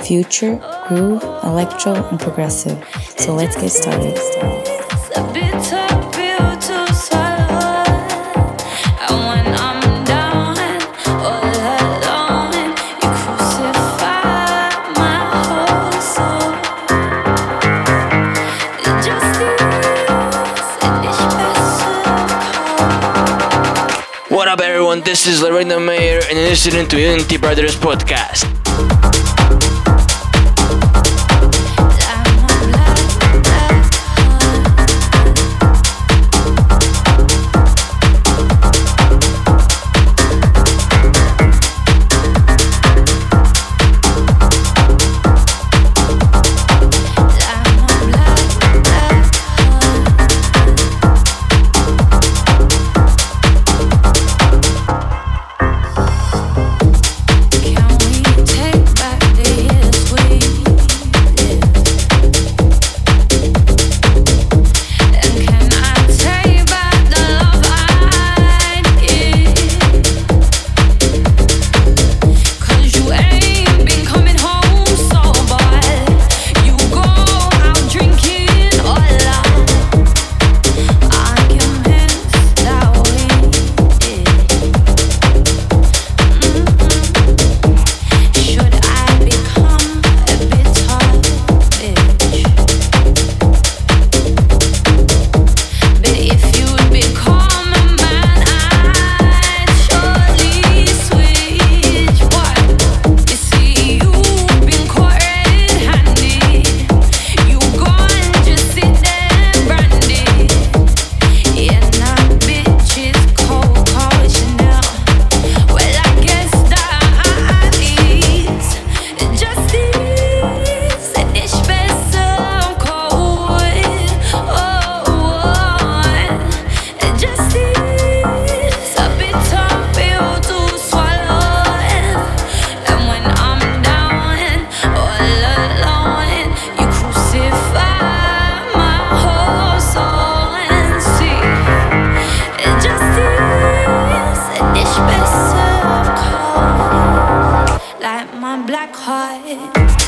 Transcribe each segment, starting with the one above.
future, groove, electro, and progressive. So let's get started. What up, everyone? This is Lorena Mayer, and you're listening to Unity Brothers Podcast. my black heart.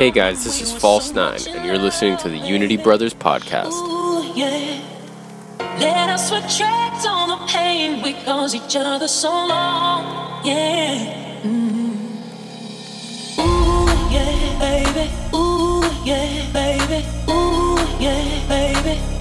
Hey guys, this is False Nine, and you're listening to the Unity Brothers podcast. Let us retract the pain we caused each other so long. Yeah. Mm-hmm. Yeah, baby. Ooh, yeah, baby. Ooh, yeah, baby.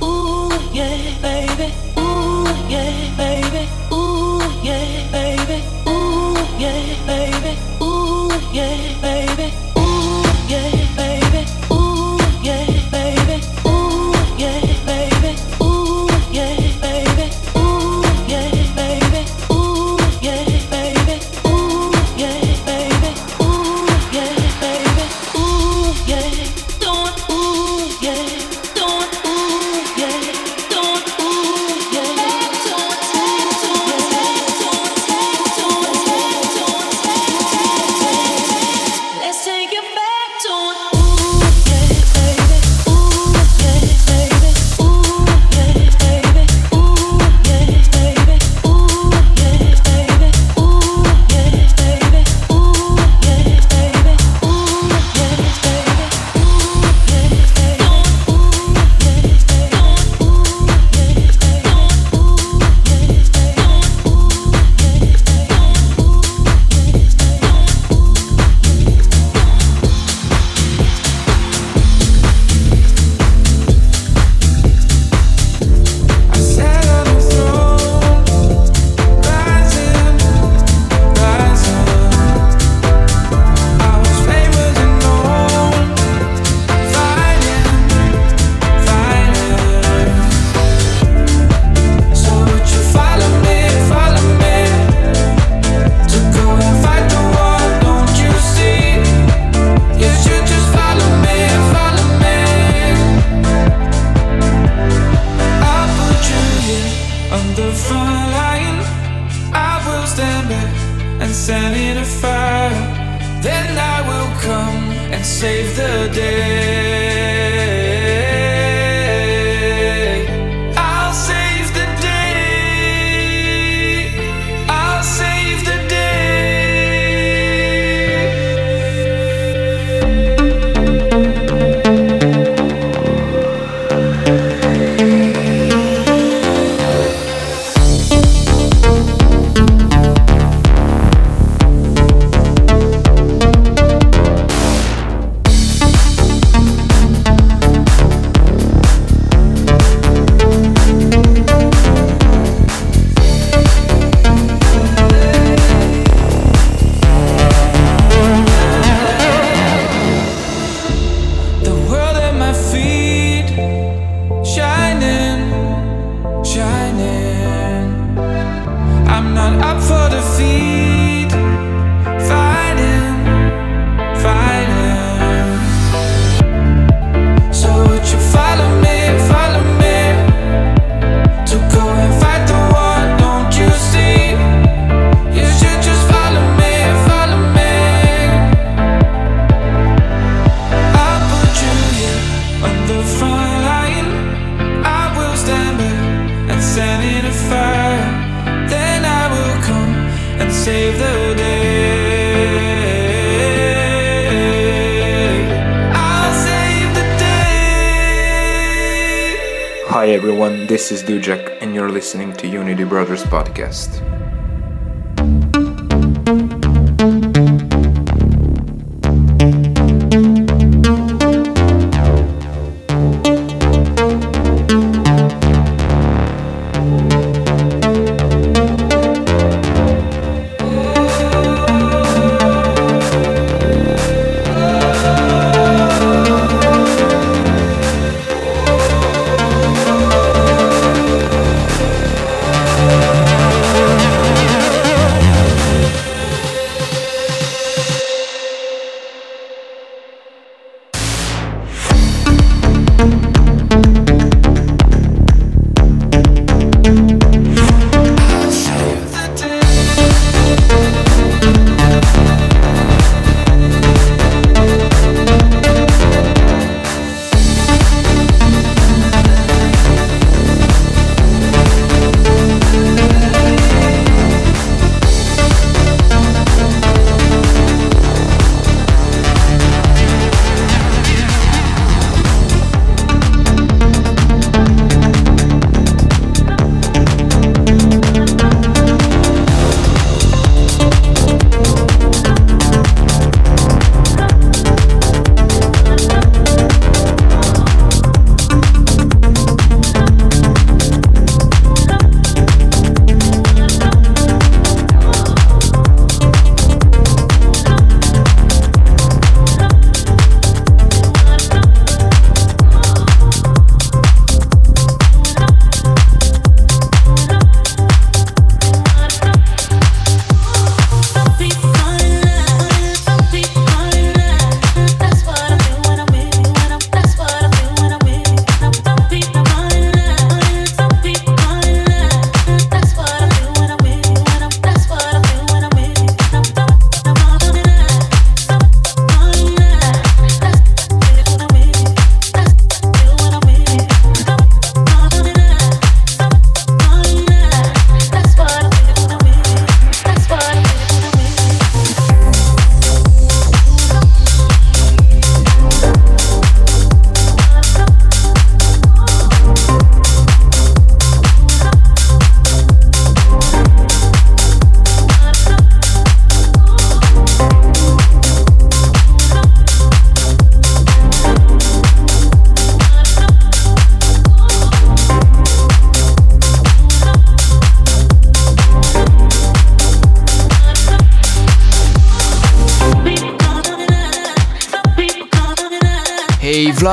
This is Dujak, and you're listening to Unity Brothers Podcast.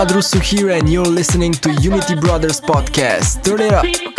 Sadru here, and you're listening to Unity Brothers Podcast. Turn it up!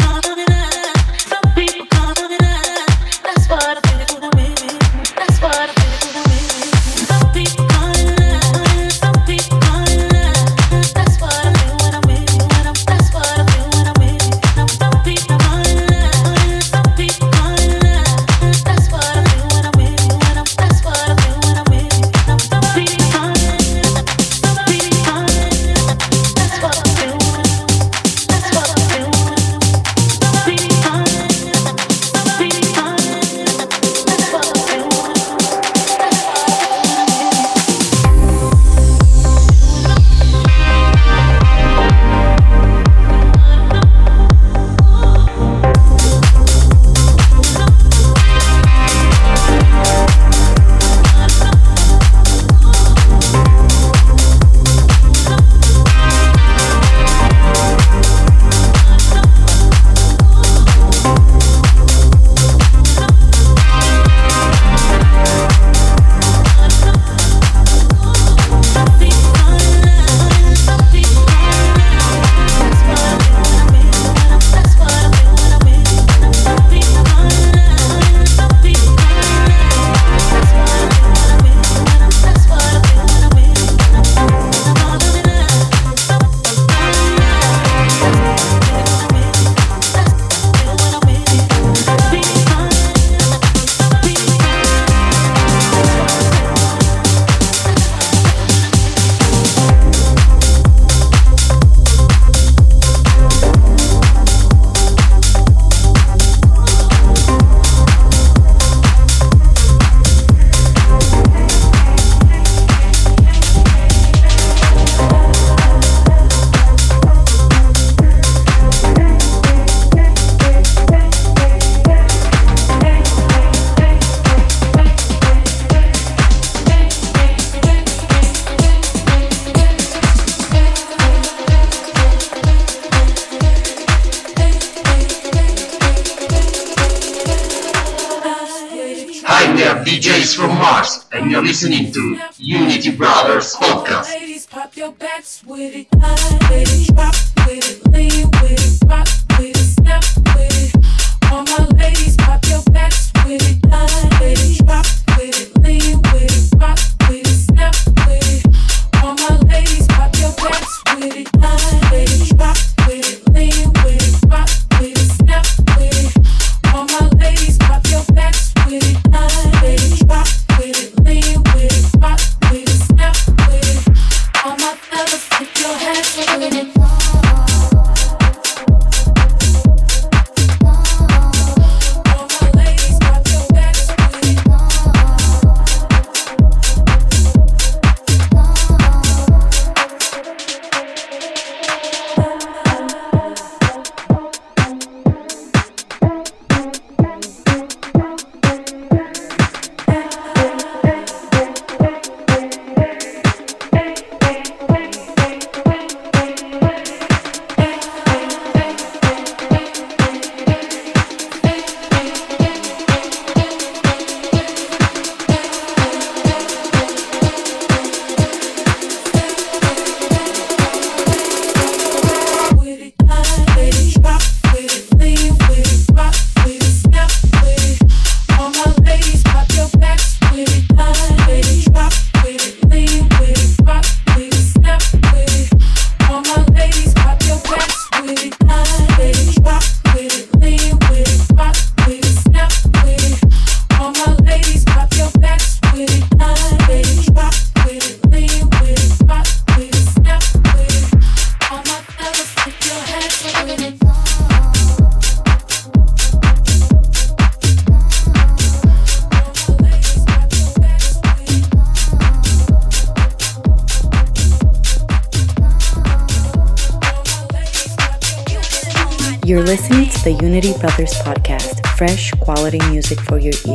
and you're listening to Unity Brothers Podcast. Ladies, pop your backs with it. Ladies, with it. Lean with it. With it. Snap with it. All my ladies, pop your backs with it. Ladies, with it. Lean music for you.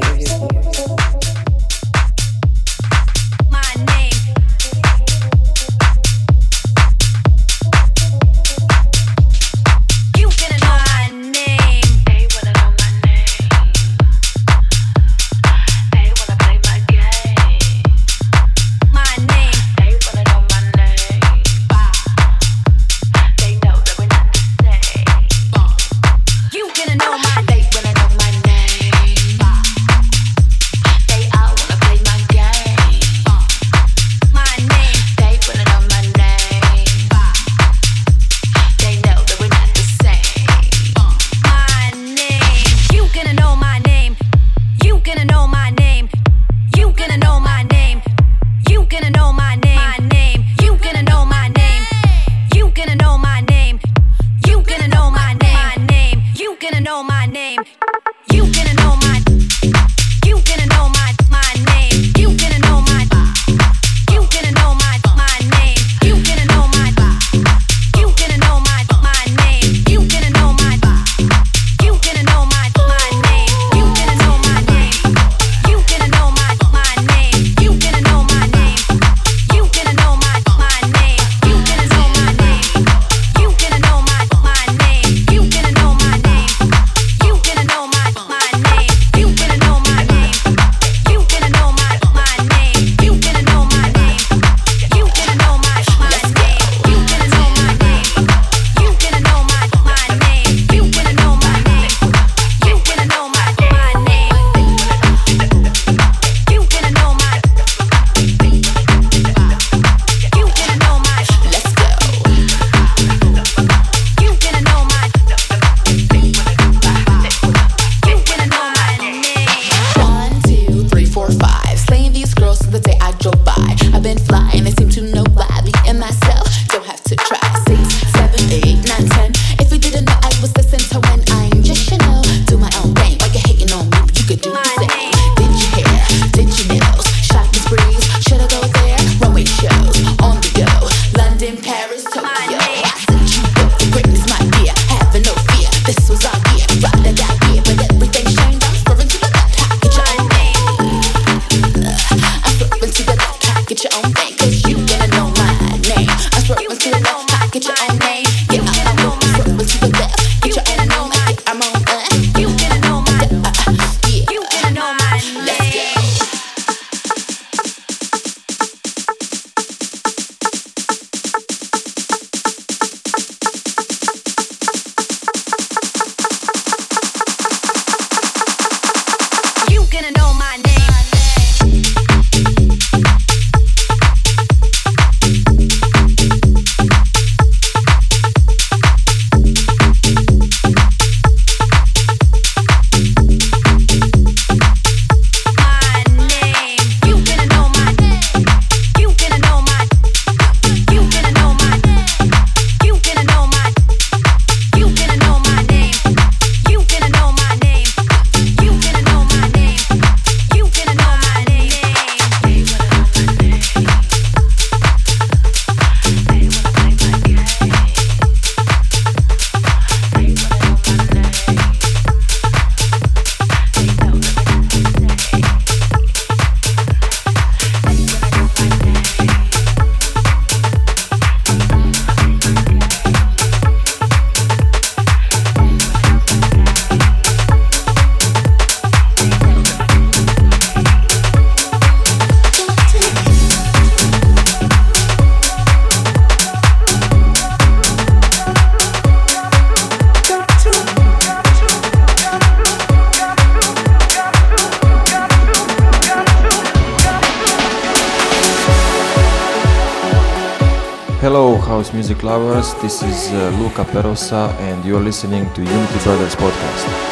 This is uh, Luca Perosa, and you're listening to Unity Brothers Podcast.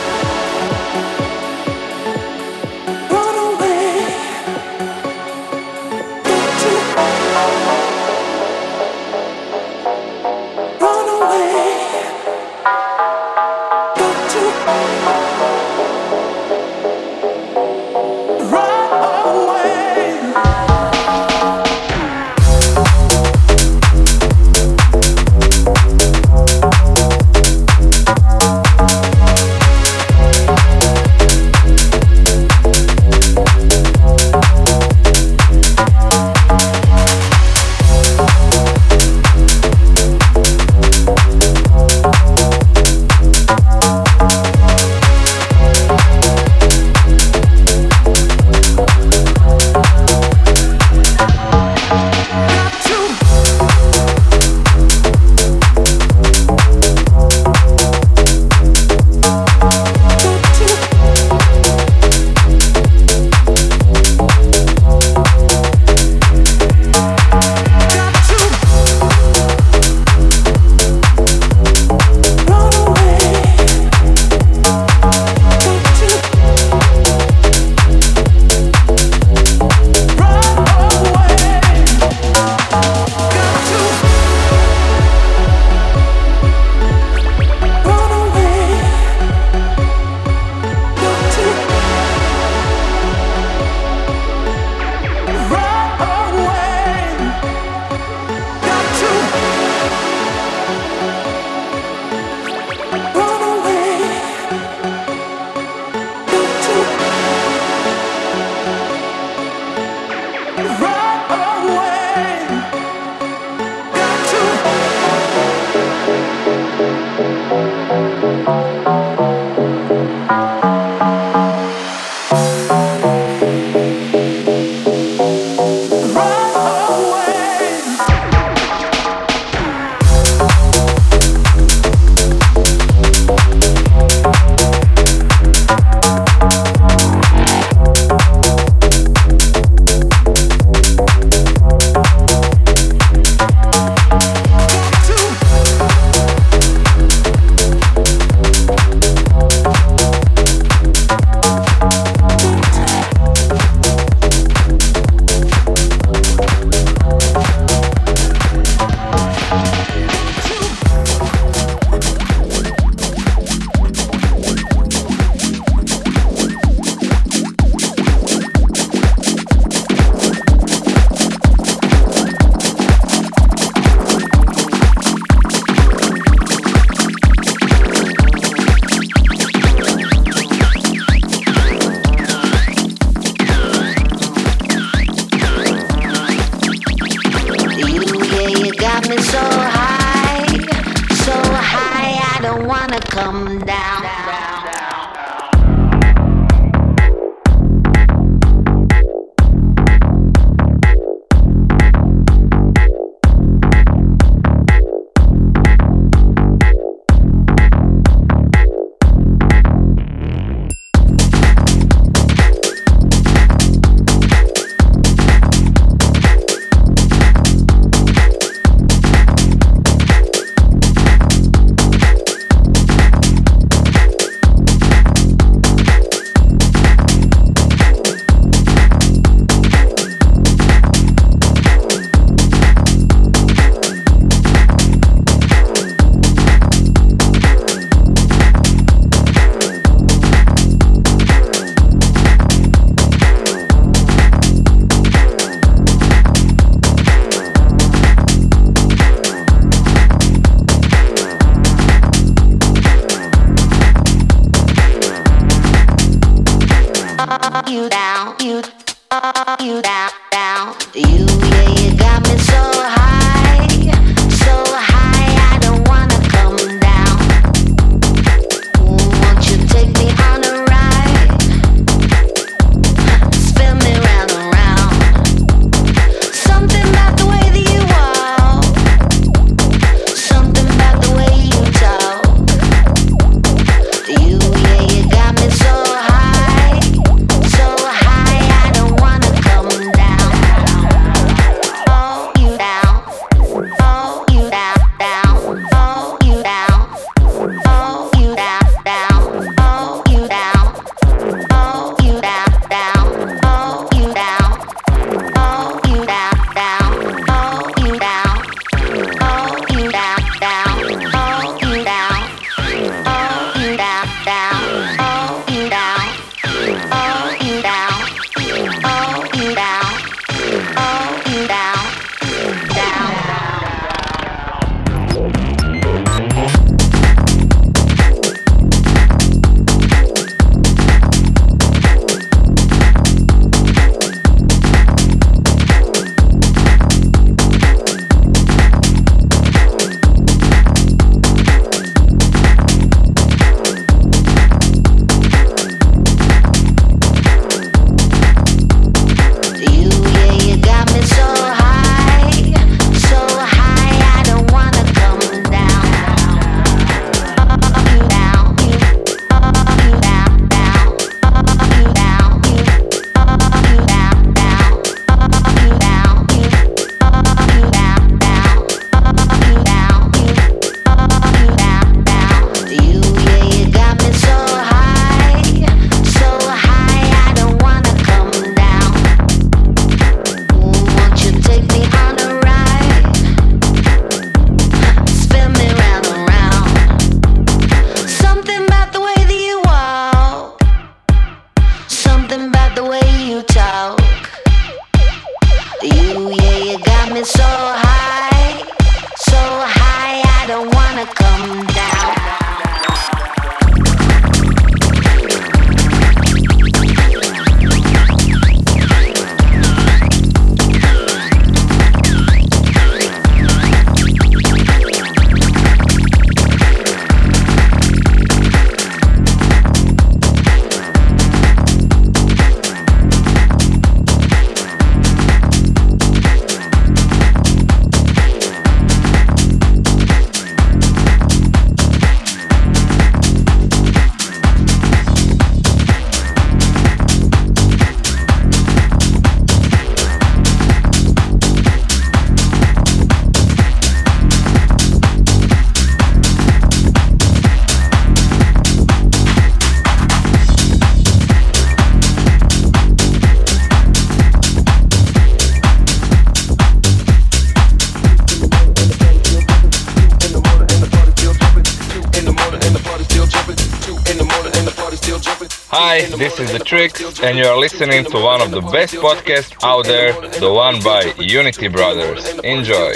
The Tricks, and you are listening to one of the best podcasts out there, the one by Unity Brothers. Enjoy!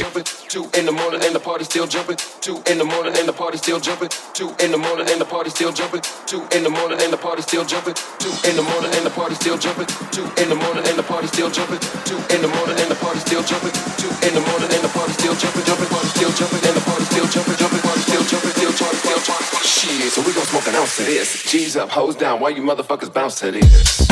Two in the morning and the party still jumping. Two in the morning and the party still jumping. Two in the morning and the party still jumping. Two in the morning and the party still jumping. Two in the morning and the party still jumping. Two in the morning and the party still jumping. Two in the morning and the party still jumping. Two in the morning and the party still jumping, jumping, party still jumping, so we gon' smoke an ounce of this. G's up, hoes down, why you motherfuckers bounce to this?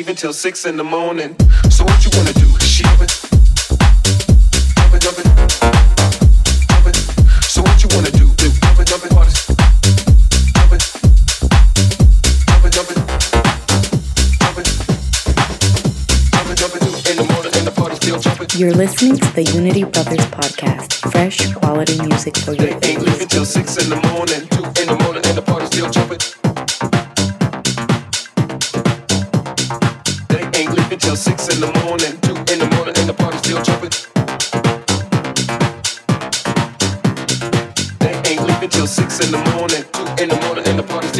Leaving till six in the morning. So what you wanna do? Jump it. Jump it, jump it. Jump it. So what you wanna do? Do jump it, jump it, artist. Jump it. Jump it, jump it. Jump it. Jump it, jump it. In the morning and the party still jumping. You're listening to the Unity Brothers podcast, fresh quality music for your Ain't leaving till six in the morning. Two in the morning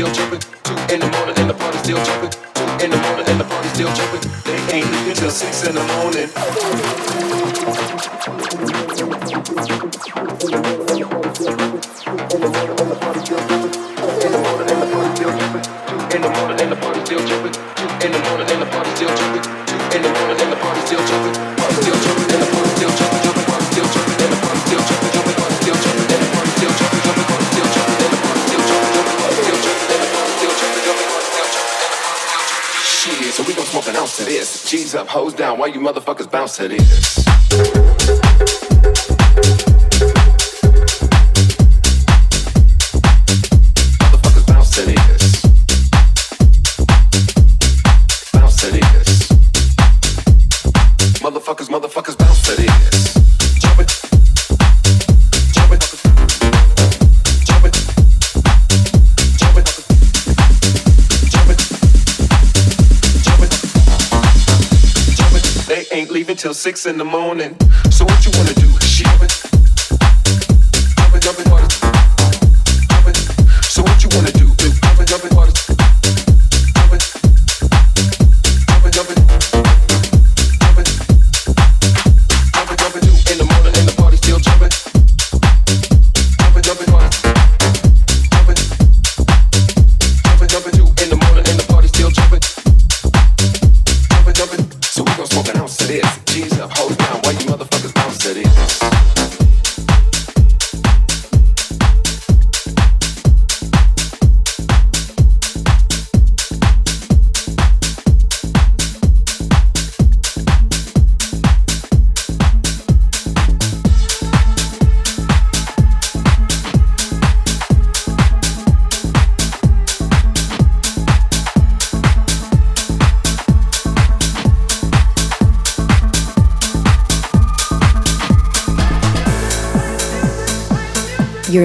still jumping. Two in the morning and the party still jumping. Two in the morning and the party still jumping. They ain't leaving till six in the morning. Hoes down, why you motherfuckers bounce to this? Till six in the morning. So what you wanna do?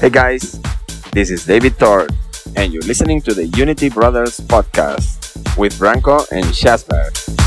Hey guys, this is David Thor, and you're listening to the Unity Brothers podcast with Branko and Shasper.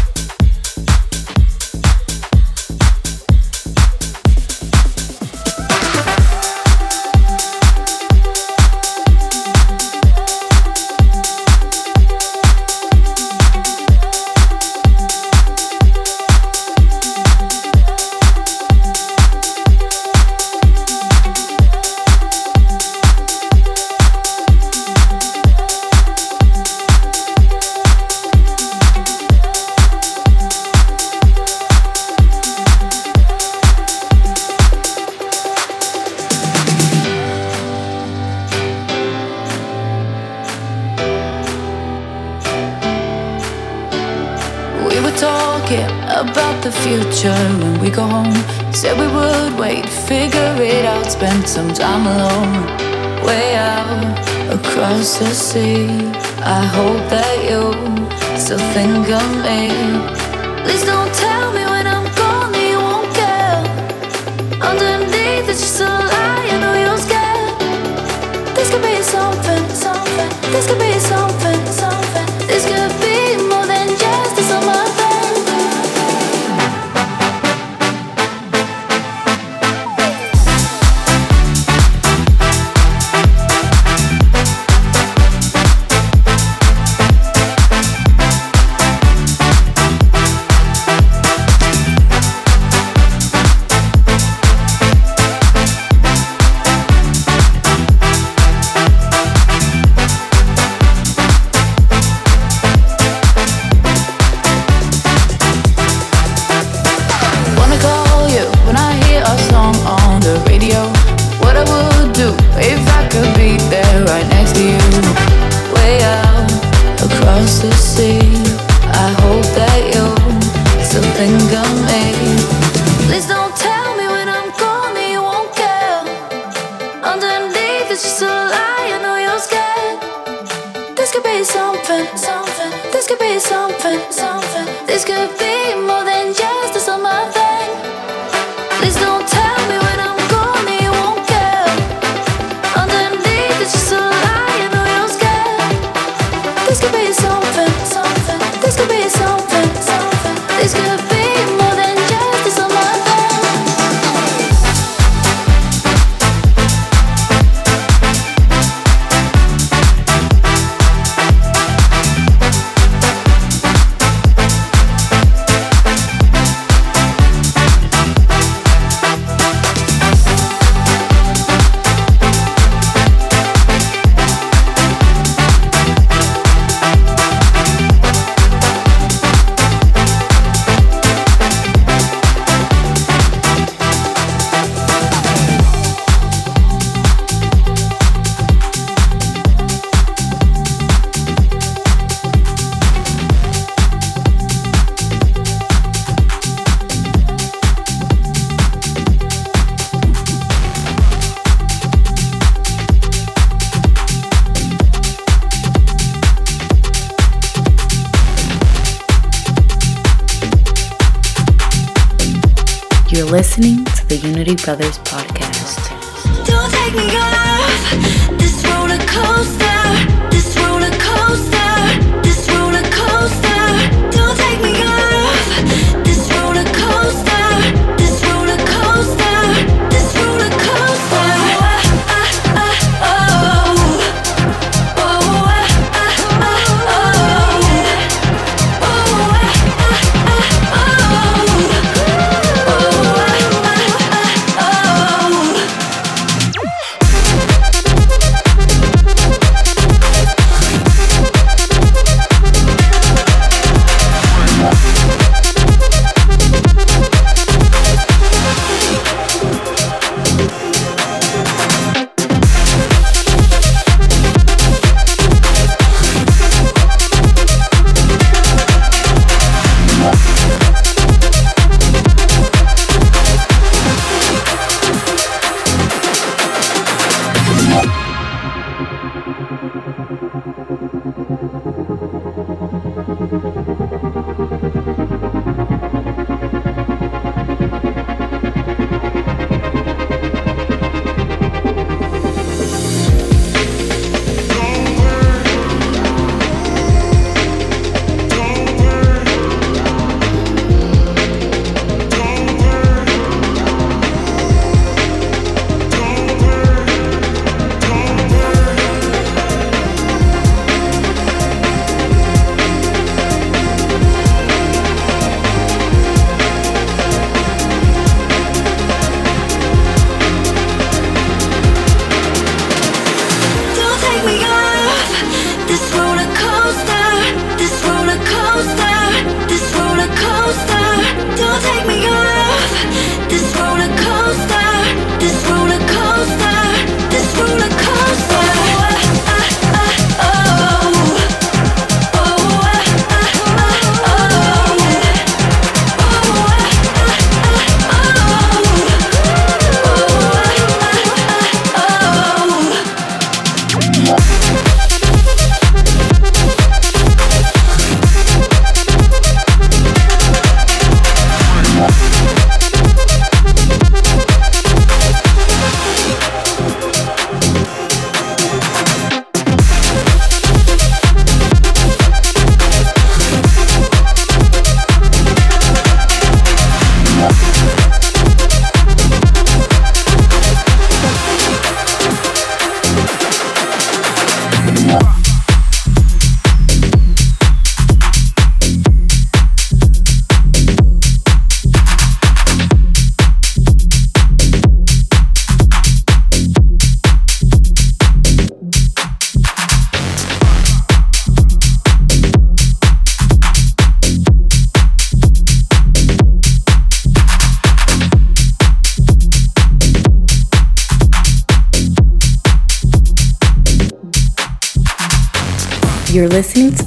Brothers podcast.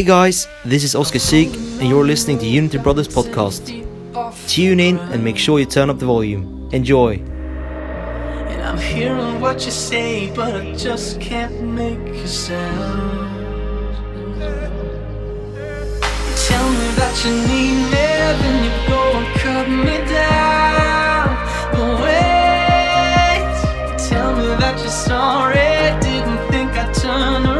Hey guys, this is Oscar Sieg, and you're listening to Unity Brothers Podcast. Tune in and make sure you turn up the volume. Enjoy. And I'm hearing what you say, but I just can't make a sound. Tell me that you need me, then you go and cut me down. But wait, tell me that you're sorry, didn't think I'd turn around.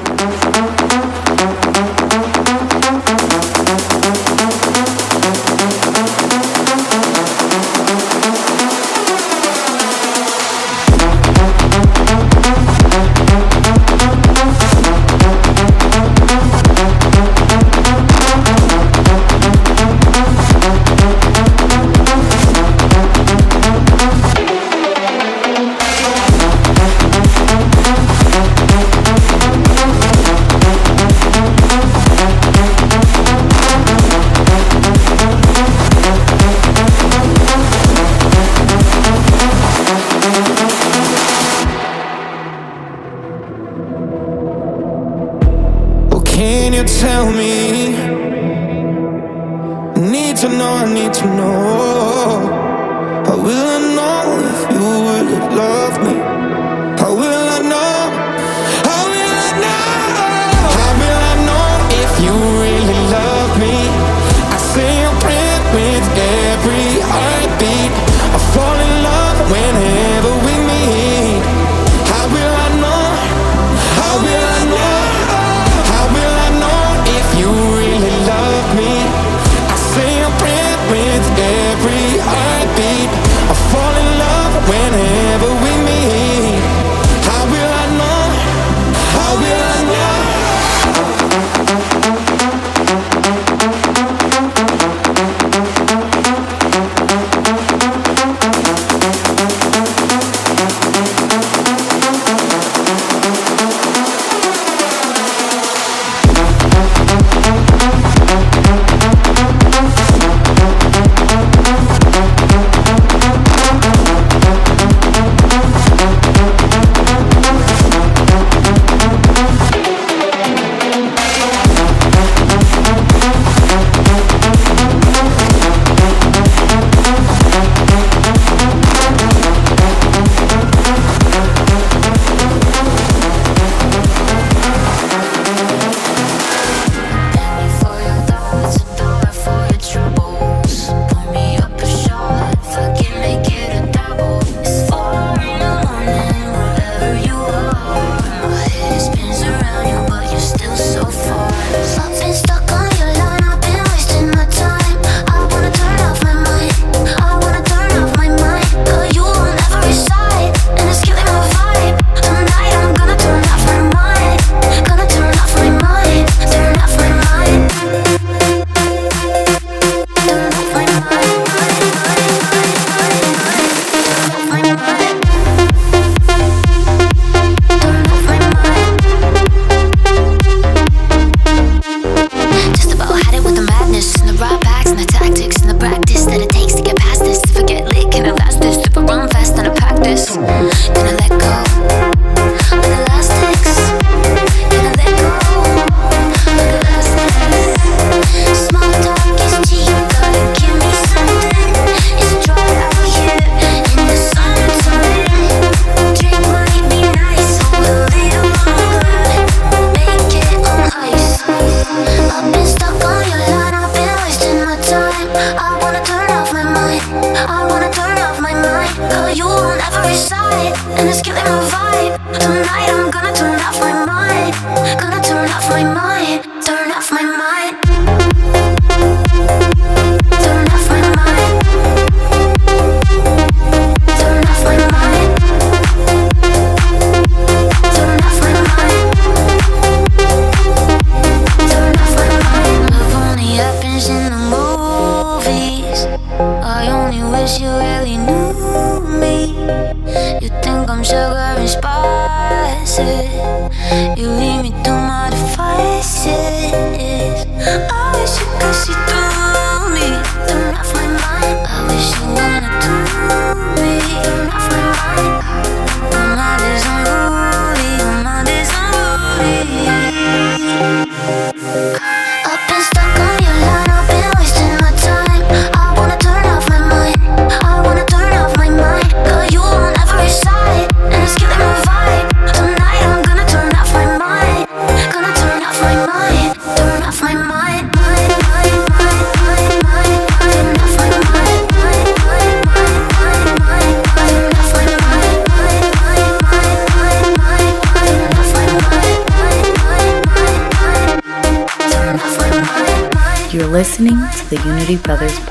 The Unity Brothers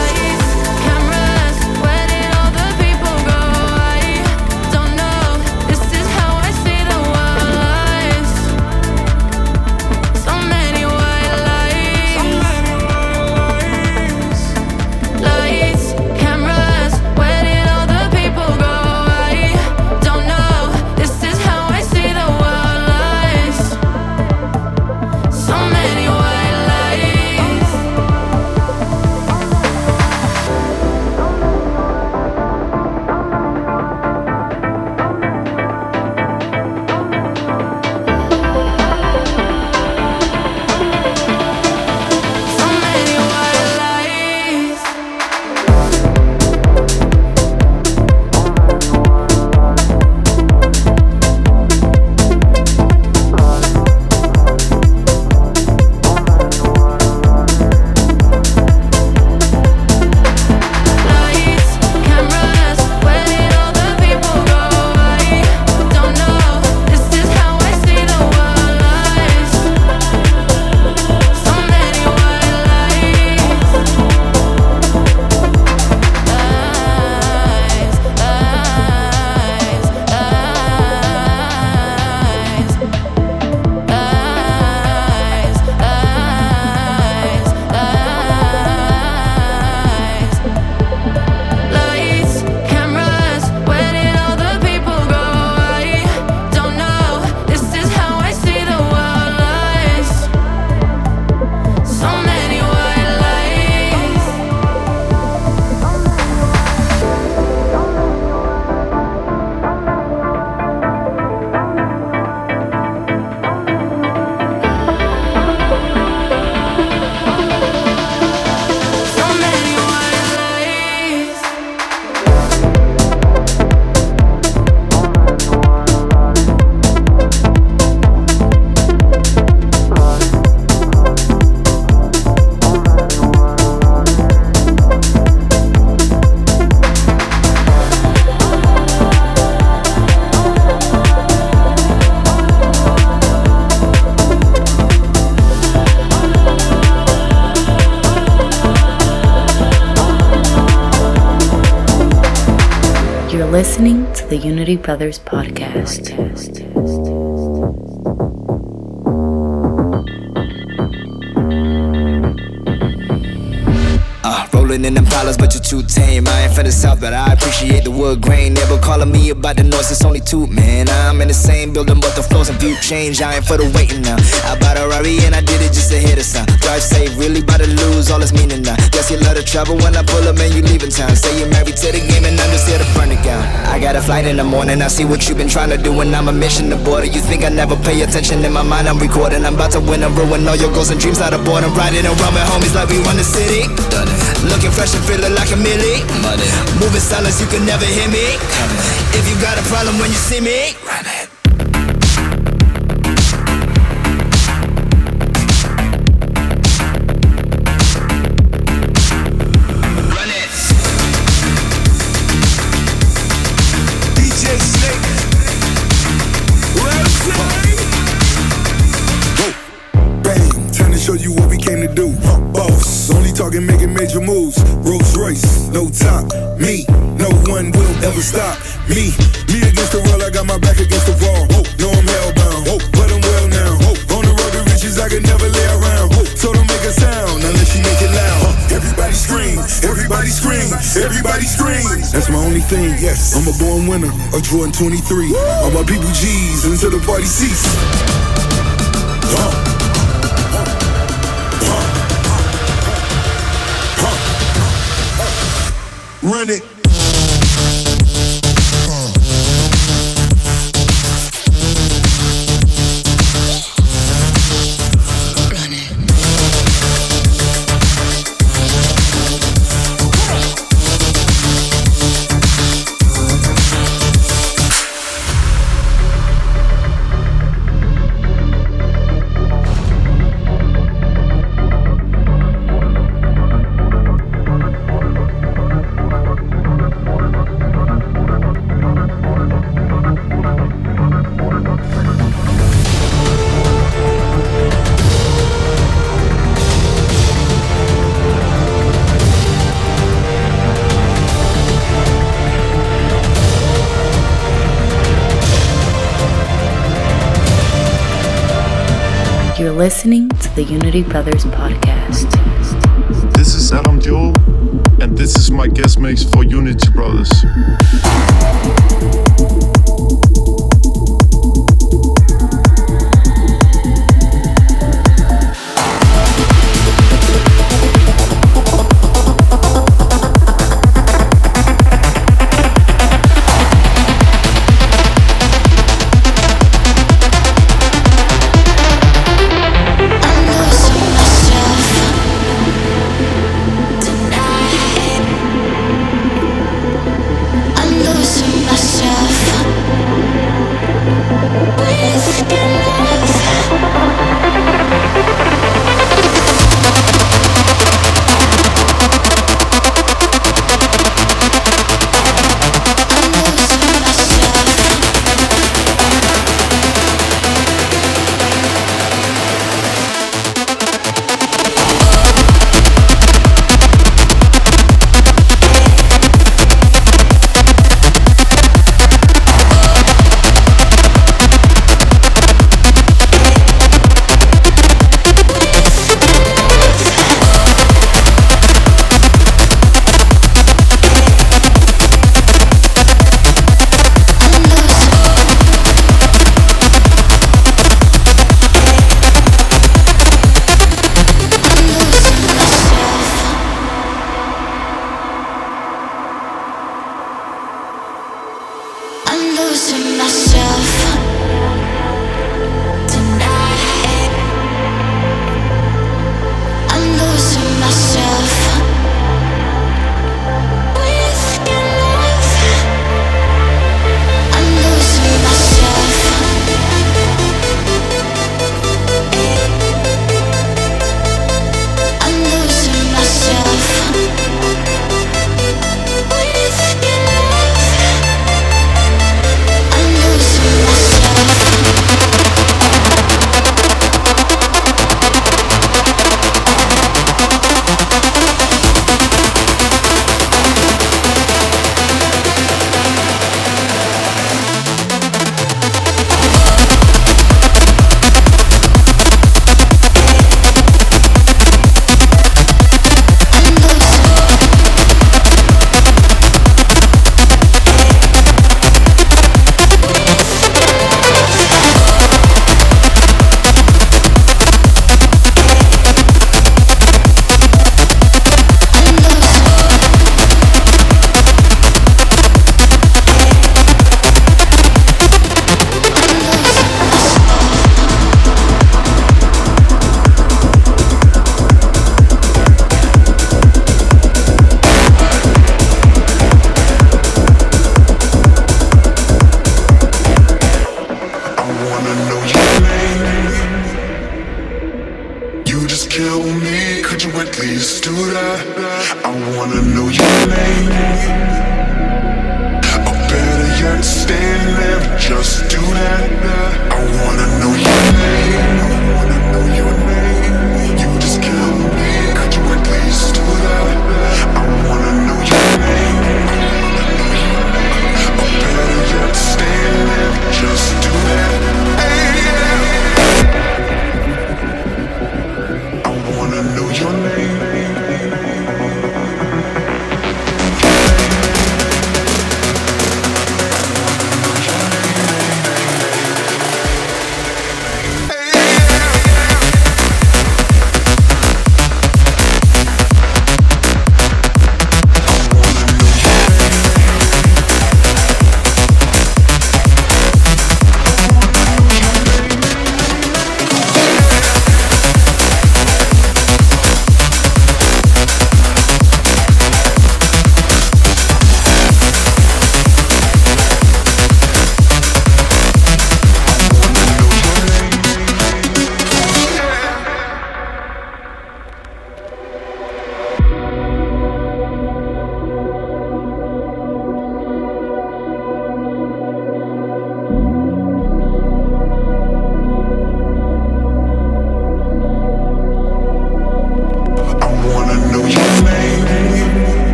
the Unity Brothers podcast. Uh, rolling in them dollars, but you're too tame. I ain't from the south, but I appreciate the wood grain. Never calling me about the noise, it's only two, man. I'm in the same building, but the floors and view change. I ain't for the waiting now. I bought a Rari and I did it just to hit a sound. Drive safe, really about to lose all its meaning now. Guess you love to travel when I pull up and you leaving town. Say you're married to the game and I'm just here to burn it down. I got a flight in the morning, I see what you've been trying to do, and I'm a mission to border. You think I never pay attention in my mind? I'm recording. I'm about to win and ruin all your goals and dreams out of boredom. Riding around with homies like we run the city. Done it. Looking fresh and feeling like a millie. Money. Moving silence, you can never hear me. If you got a problem when you see me, Me, me against the world, I got my back against the wall. No, I'm hellbound, but I'm well now. On the road to riches, I can never lay around. So don't make a sound unless you make it loud. Everybody scream, everybody scream, everybody scream. That's my only thing. Yes, I'm a born winner, a Jordan 23. All my people G's until the party cease. Run it. Listening to the Unity Brothers podcast. This is Adam Juhl, and this is my guest mix for Unity Brothers.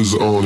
Is on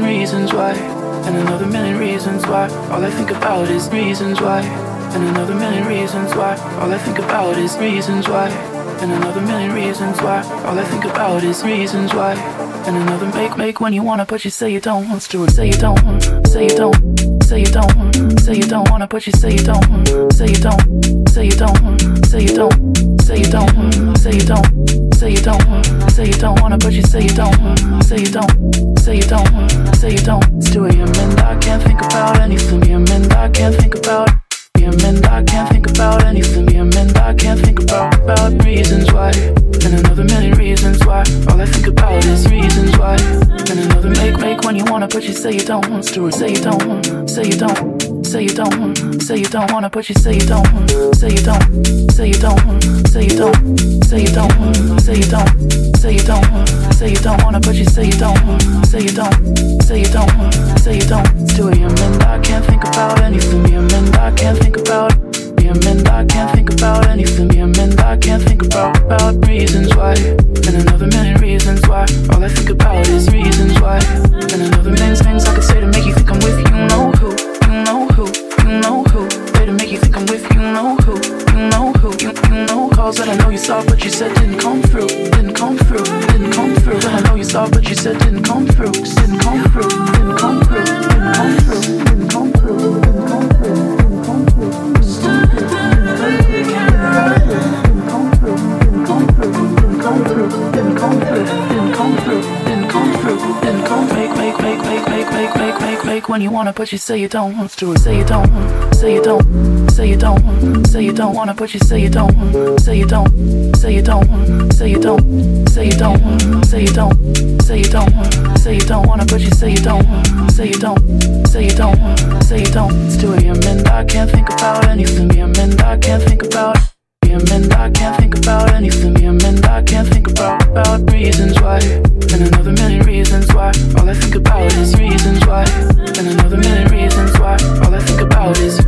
million reasons why, and another million reasons why. All I think about is reasons why, and another million reasons why. All I think about is reasons why, and another million reasons why. All I think about is reasons why, and another make make when you wanna, but you say you don't. want to. Say you don't. Say you don't. Say you don't. Say you don't wanna, but you say you don't. Say you don't. Say you don't. Say you don't. Say you don't. Say you don't. Say you don't. Say you don't wanna, but you say you don't. Say you don't. Say you don't. Say you don't. It's 2 a.m. and I can't think about anything. And I can't think about. And I can't think about anything. And I can't think about about reasons why, and another million reasons why. All I think about is reasons why, and another make make when you wanna, but you say you don't. to. Say you don't. Say you don't. Say you don't, say you don't wanna, but you say you don't. Say you don't, say you don't, say you don't, say you don't, say you don't, say you don't, say you don't wanna, but you say you don't. Say you don't, say you don't, say you don't. 2 a.m. and I can't think about anything. Yeah, and I can't think about. Yeah, and I can't think about anything. Yeah, and I can't think about about reasons why, and another million reasons why. All I think about is reasons why, and another million things I could say to make you think I'm with you. Know didn't come through. Didn't come through. Didn't come through. I know you saw, but you said didn't come through. Didn't come through. When you wanna, but you say you don't. want to. Say you don't. Say you don't. Say you don't. Say you don't wanna, but you say you don't. Say you don't. Say you don't. Say you don't. Say you don't. Say you don't. Say you don't. Say you don't wanna, but you say you don't. Say you don't. Say you don't. Say you don't. It's 2 a.m. and I can't think about anything. Yeah, and I can't think about. Yeah, and I can't think about anything. Yeah, and I can't think about about reasons why, and another million reasons why. All I think about is reasons why, and another million reasons why. All I think about is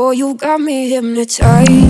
Boy, you got me hypnotized.